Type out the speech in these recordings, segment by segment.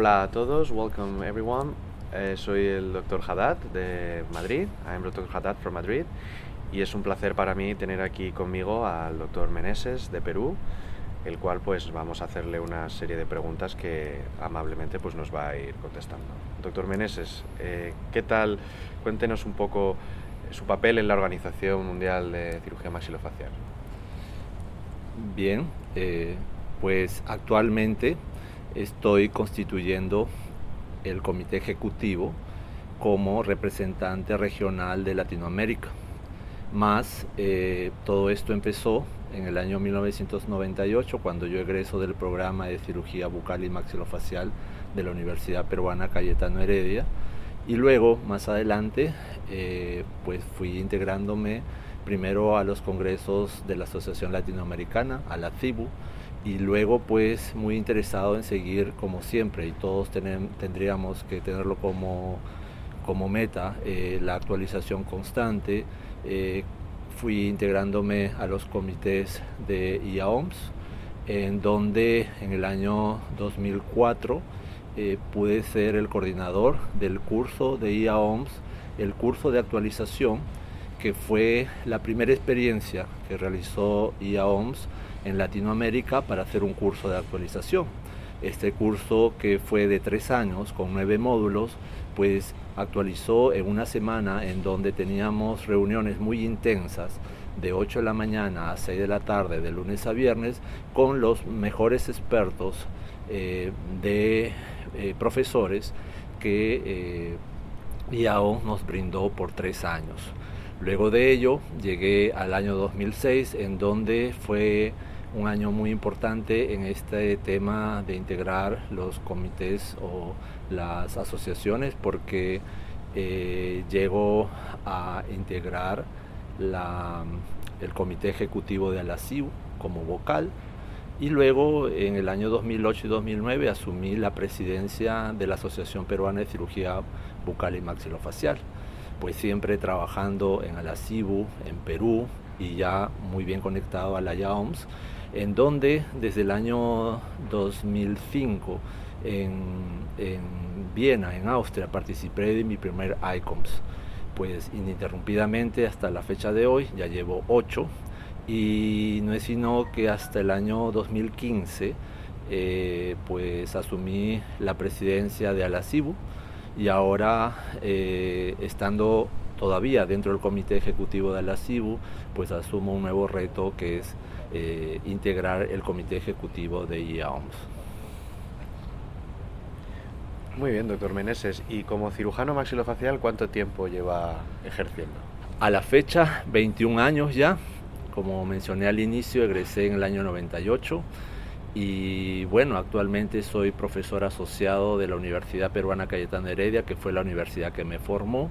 Hola a todos, welcome everyone. Eh, soy el Dr. Haddad de Madrid. I'm Dr. Haddad from Madrid. Y es un placer para mí tener aquí conmigo al Dr. Meneses de Perú, el cual pues vamos a hacerle una serie de preguntas que amablemente pues nos va a ir contestando. Doctor Meneses, eh, ¿qué tal? Cuéntenos un poco su papel en la Organización Mundial de Cirugía Maxilofacial. Bien, eh, pues actualmente estoy constituyendo el comité ejecutivo como representante regional de Latinoamérica. Más eh, todo esto empezó en el año 1998 cuando yo egreso del programa de cirugía bucal y maxilofacial de la Universidad Peruana Cayetano Heredia y luego más adelante eh, pues fui integrándome primero a los congresos de la Asociación Latinoamericana, a la CIBU, y luego pues muy interesado en seguir como siempre y todos tendríamos que tenerlo como, como meta eh, la actualización constante. Eh, fui integrándome a los comités de IAOMS, en donde en el año 2004 eh, pude ser el coordinador del curso de IAOMS, el curso de actualización, que fue la primera experiencia que realizó IAOMS en Latinoamérica para hacer un curso de actualización. Este curso que fue de tres años con nueve módulos, pues actualizó en una semana en donde teníamos reuniones muy intensas de 8 de la mañana a 6 de la tarde, de lunes a viernes, con los mejores expertos eh, de eh, profesores que eh, IAO nos brindó por tres años. Luego de ello llegué al año 2006 en donde fue un año muy importante en este tema de integrar los comités o las asociaciones porque eh, llegó a integrar el comité ejecutivo de la CIU como vocal. Y luego en el año 2008 y 2009 asumí la presidencia de la Asociación Peruana de Cirugía Bucal y Maxilofacial pues siempre trabajando en Alacibu, en Perú y ya muy bien conectado a la YAOMS, en donde desde el año 2005 en, en Viena, en Austria, participé de mi primer ICOMS. Pues ininterrumpidamente hasta la fecha de hoy, ya llevo ocho, y no es sino que hasta el año 2015 eh, pues asumí la presidencia de Alacibu, y ahora eh, estando todavía dentro del comité ejecutivo de la CIBU, pues asumo un nuevo reto que es eh, integrar el comité ejecutivo de IAOMS. Muy bien, doctor Meneses. ¿Y como cirujano maxilofacial cuánto tiempo lleva ejerciendo? A la fecha, 21 años ya. Como mencioné al inicio, egresé en el año 98 y bueno, actualmente soy profesor asociado de la Universidad Peruana Cayetano Heredia, que fue la universidad que me formó.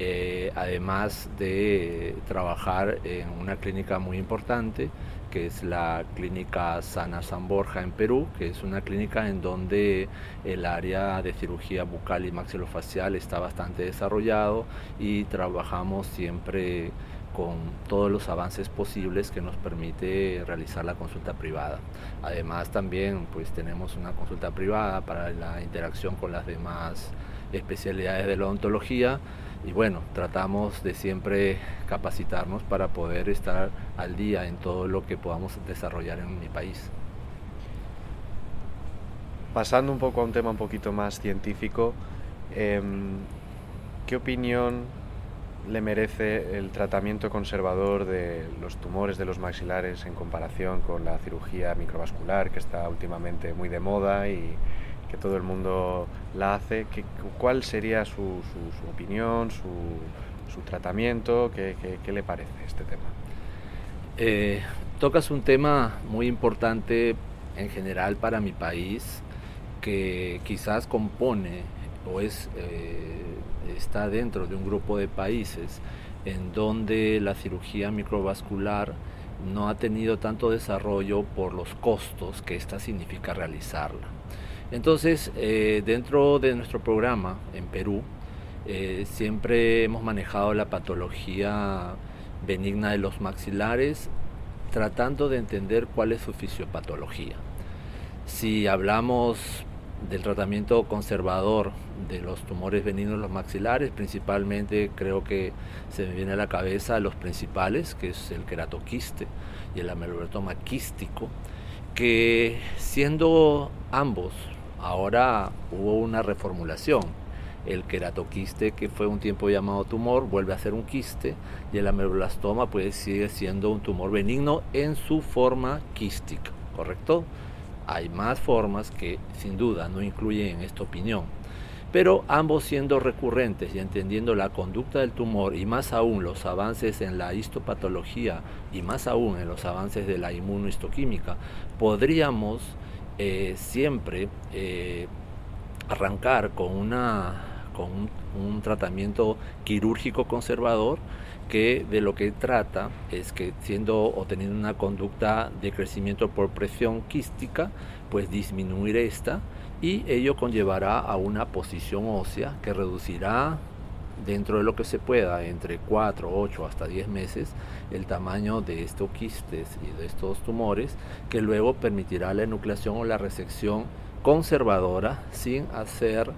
Eh, además de trabajar en una clínica muy importante, que es la clínica Sana San Borja en Perú, que es una clínica en donde el área de cirugía bucal y maxilofacial está bastante desarrollado y trabajamos siempre con todos los avances posibles que nos permite realizar la consulta privada. Además también pues tenemos una consulta privada para la interacción con las demás especialidades de la odontología y bueno, tratamos de siempre capacitarnos para poder estar al día en todo lo que podamos desarrollar en mi país. Pasando un poco a un tema un poquito más científico, em, ¿qué opinión le merece el tratamiento conservador de los tumores de los maxilares en comparación con la cirugía microvascular que está últimamente muy de moda y que todo el mundo la hace. ¿Cuál sería su, opinión, su, tratamiento? ¿Qué, le parece este tema? Eh, tocas un tema muy importante en general para mi país que quizás compone o es eh, está dentro de un grupo de países en donde la cirugía microvascular no ha tenido tanto desarrollo por los costos que esta significa realizarla. Entonces, eh, dentro de nuestro programa en Perú, eh, siempre hemos manejado la patología benigna de los maxilares, tratando de entender cuál es su fisiopatología. Si hablamos del tratamiento conservador de los tumores benignos los maxilares, principalmente creo que se me viene a la cabeza los principales, que es el queratoquiste y el ameloblastoma quístico, que siendo ambos, ahora hubo una reformulación. El queratoquiste, que fue un tiempo llamado tumor, vuelve a ser un quiste y el ameloblastoma pues sigue siendo un tumor benigno en su forma quística, ¿correcto? Hay más formas que sin duda no incluyen en esta opinión, pero ambos siendo recurrentes y entendiendo la conducta del tumor y más aún los avances en la histopatología y más aún en los avances de la inmunohistoquímica, podríamos eh, siempre eh, arrancar con, una, con un tratamiento quirúrgico conservador que de lo que trata es que siendo o teniendo una conducta de crecimiento por presión quística, pues disminuir esta y ello conllevará a una posición ósea que reducirá dentro de lo que se pueda, entre 4, 8 hasta 10 meses, el tamaño de estos quistes y de estos tumores, que luego permitirá la enucleación o la resección conservadora sin hacer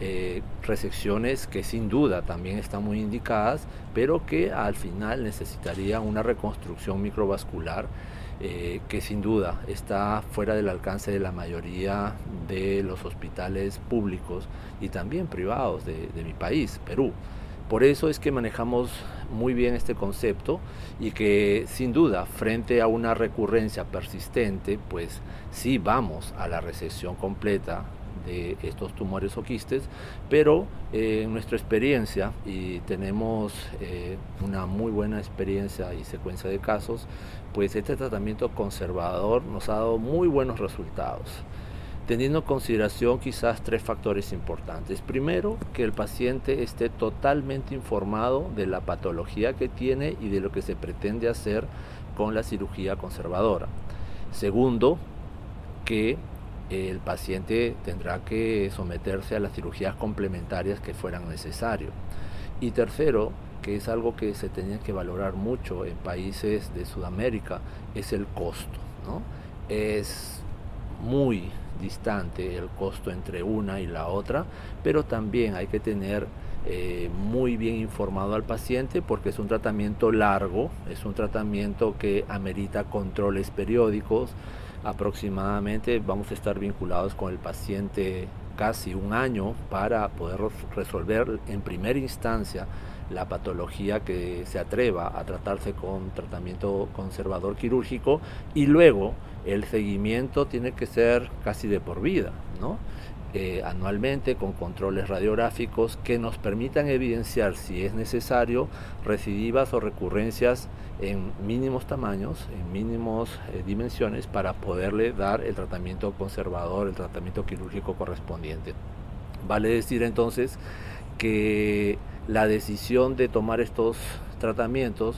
eh, resecciones que sin duda también están muy indicadas, pero que al final necesitarían una reconstrucción microvascular eh, que sin duda está fuera del alcance de la mayoría de los hospitales públicos y también privados de, de mi país, Perú. Por eso es que manejamos muy bien este concepto y que sin duda frente a una recurrencia persistente, pues sí vamos a la recesión completa de estos tumores o quistes, pero eh, en nuestra experiencia, y tenemos eh, una muy buena experiencia y secuencia de casos, pues este tratamiento conservador nos ha dado muy buenos resultados teniendo en consideración quizás tres factores importantes. Primero, que el paciente esté totalmente informado de la patología que tiene y de lo que se pretende hacer con la cirugía conservadora. Segundo, que el paciente tendrá que someterse a las cirugías complementarias que fueran necesarias. Y tercero, que es algo que se tenía que valorar mucho en países de Sudamérica, es el costo. ¿no? Es muy distante el costo entre una y la otra, pero también hay que tener eh, muy bien informado al paciente porque es un tratamiento largo, es un tratamiento que amerita controles periódicos, aproximadamente vamos a estar vinculados con el paciente casi un año para poder resolver en primera instancia la patología que se atreva a tratarse con tratamiento conservador quirúrgico y luego el seguimiento tiene que ser casi de por vida, ¿no? Eh, anualmente con controles radiográficos que nos permitan evidenciar si es necesario recidivas o recurrencias en mínimos tamaños, en mínimos eh, dimensiones para poderle dar el tratamiento conservador, el tratamiento quirúrgico correspondiente. Vale decir entonces que la decisión de tomar estos tratamientos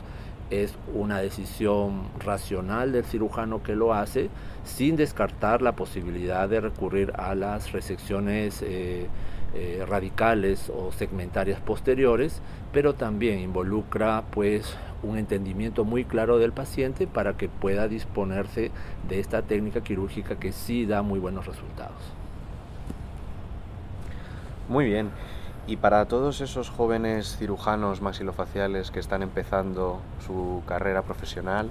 es una decisión racional del cirujano que lo hace, sin descartar la posibilidad de recurrir a las resecciones eh, eh, radicales o segmentarias posteriores, pero también involucra pues un entendimiento muy claro del paciente para que pueda disponerse de esta técnica quirúrgica que sí da muy buenos resultados. Muy bien. Y para todos esos jóvenes cirujanos maxilofaciales que están empezando su carrera profesional,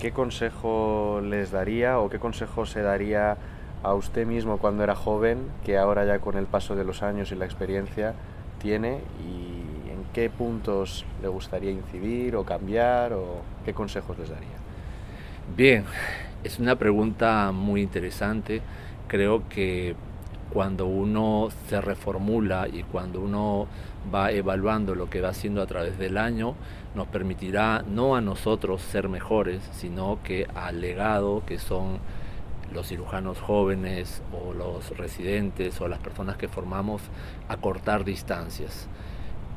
¿qué consejo les daría o qué consejo se daría a usted mismo cuando era joven, que ahora ya con el paso de los años y la experiencia tiene y en qué puntos le gustaría incidir o cambiar o qué consejos les daría? Bien, es una pregunta muy interesante. Creo que cuando uno se reformula y cuando uno va evaluando lo que va haciendo a través del año, nos permitirá no a nosotros ser mejores, sino que al legado que son los cirujanos jóvenes o los residentes o las personas que formamos acortar distancias.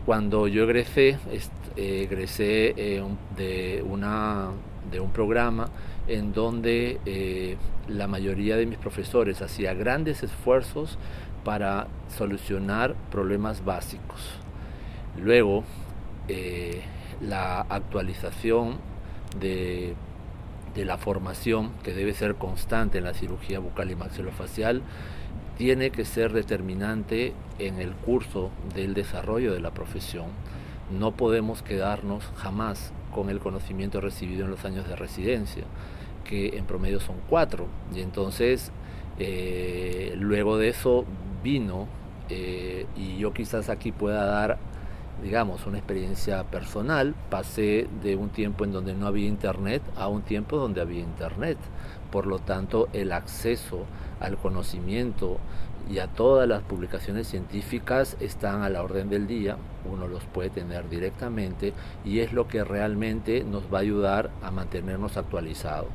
Cuando yo egresé, egresé eh, de, una, de un programa en donde eh, la mayoría de mis profesores hacía grandes esfuerzos para solucionar problemas básicos. Luego, eh, la actualización de, de, la formación, que debe ser constante en la cirugía bucal y maxilofacial, tiene que ser determinante en el curso del desarrollo de la profesión. No podemos quedarnos jamás con el conocimiento recibido en los años de residencia, que en promedio son cuatro. Y entonces, eh, luego de eso vino, eh, y yo quizás aquí pueda dar, digamos, una experiencia personal, pasé de un tiempo en donde no había internet a un tiempo donde había internet. Por lo tanto, el acceso al conocimiento y a todas las publicaciones científicas están a la orden del día, uno los puede tener directamente y es lo que realmente nos va a ayudar a mantenernos actualizados.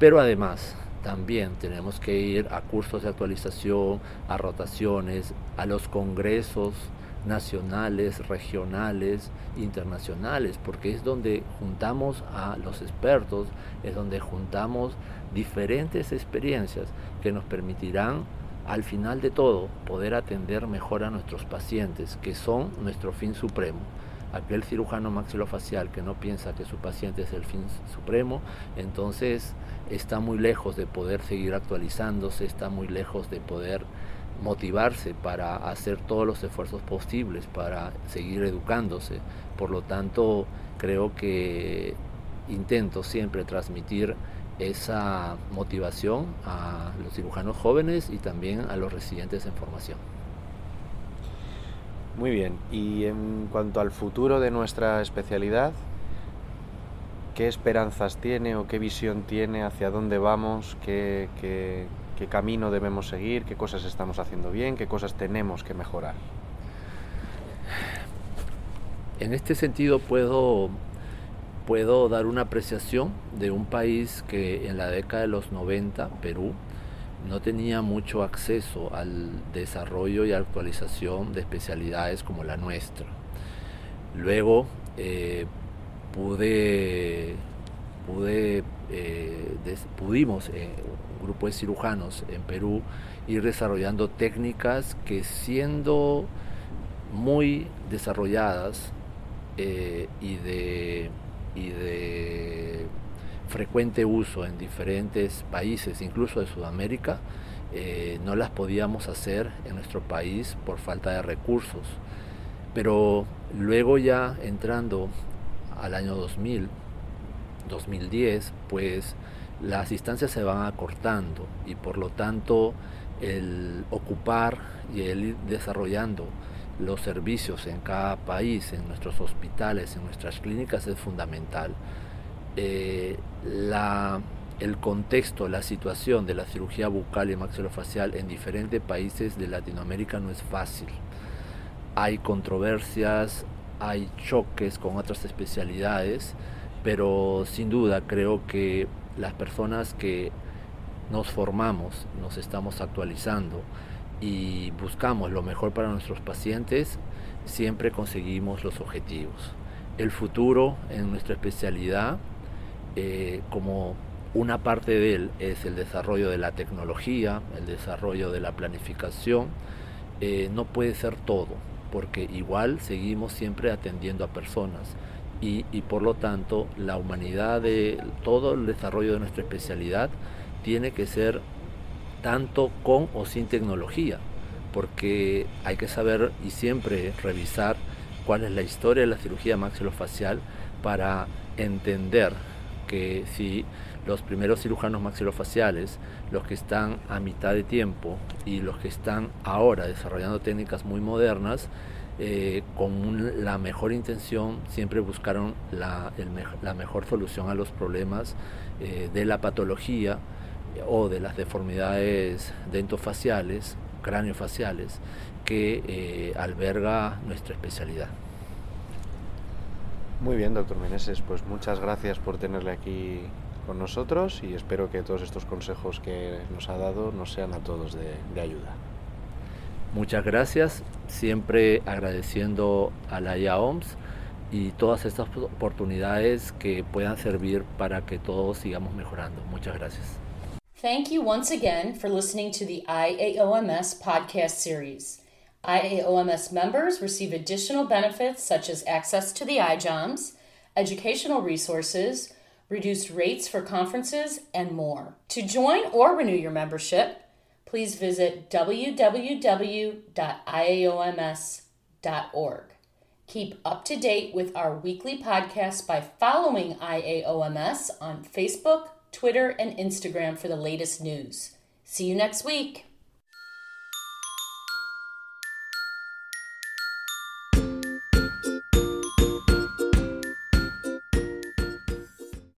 Pero además, también tenemos que ir a cursos de actualización, a rotaciones, a los congresos nacionales, regionales, internacionales, porque es donde juntamos a los expertos, es donde juntamos diferentes experiencias que nos permitirán al final de todo poder atender mejor a nuestros pacientes, que son nuestro fin supremo. Aquel cirujano maxilofacial que no piensa que su paciente es el fin supremo, entonces está muy lejos de poder seguir actualizándose, está muy lejos de poder motivarse para hacer todos los esfuerzos posibles para seguir educándose. Por lo tanto, creo que intento siempre transmitir esa motivación a los cirujanos jóvenes y también a los residentes en formación. Muy bien, y en cuanto al futuro de nuestra especialidad, ¿qué esperanzas tiene o qué visión tiene, hacia dónde vamos, qué, qué, qué camino debemos seguir, qué cosas estamos haciendo bien, qué cosas tenemos que mejorar? En este sentido puedo puedo dar una apreciación de un país que en la década de los 90, Perú, no tenía mucho acceso al desarrollo y actualización de especialidades como la nuestra. Luego eh, pude, eh, pudimos, eh, un grupo de cirujanos en Perú, ir desarrollando técnicas que siendo muy desarrolladas y de y de frecuente uso en diferentes países, incluso de Sudamérica, eh, no las podíamos hacer en nuestro país por falta de recursos. Pero luego ya entrando al año 2000, 2010, pues las instancias se van acortando y por lo tanto el ocupar y el ir desarrollando los servicios en cada país, en nuestros hospitales, en nuestras clínicas es fundamental. Eh, el contexto, la situación de la cirugía bucal y maxilofacial en diferentes países de Latinoamérica no es fácil. Hay controversias, hay choques con otras especialidades, pero sin duda creo que las personas que nos formamos, nos estamos actualizando, y buscamos lo mejor para nuestros pacientes, siempre conseguimos los objetivos. El futuro en nuestra especialidad, eh, como una parte de él es el desarrollo de la tecnología, el desarrollo de la planificación, eh, no puede ser todo, porque igual seguimos siempre atendiendo a personas y, y por lo tanto la humanidad de todo el desarrollo de nuestra especialidad tiene que ser tanto con o sin tecnología, porque hay que saber y siempre revisar cuál es la historia de la cirugía maxilofacial para entender que si los primeros cirujanos maxilofaciales, los que están a mitad de tiempo y los que están ahora desarrollando técnicas muy modernas, eh, con la mejor intención siempre buscaron la, mejor solución a los problemas eh, de la patología o de las deformidades dentofaciales, craneofaciales, que eh, alberga nuestra especialidad. Muy bien, doctor Meneses, pues muchas gracias por tenerle aquí con nosotros y espero que todos estos consejos que nos ha dado nos sean a todos de, de ayuda. Muchas gracias, siempre agradeciendo a la IAOMS y todas estas oportunidades que puedan servir para que todos sigamos mejorando. Muchas gracias. Thank you once again for listening to the IAOMS podcast series. IAOMS members receive additional benefits such as access to the iJoms, educational resources, reduced rates for conferences, and more. To join or renew your membership, please visit www.iaoms.org. Keep up to date with our weekly podcast by following IAOMS on Facebook, Twitter, and Instagram for the latest news. See you next week.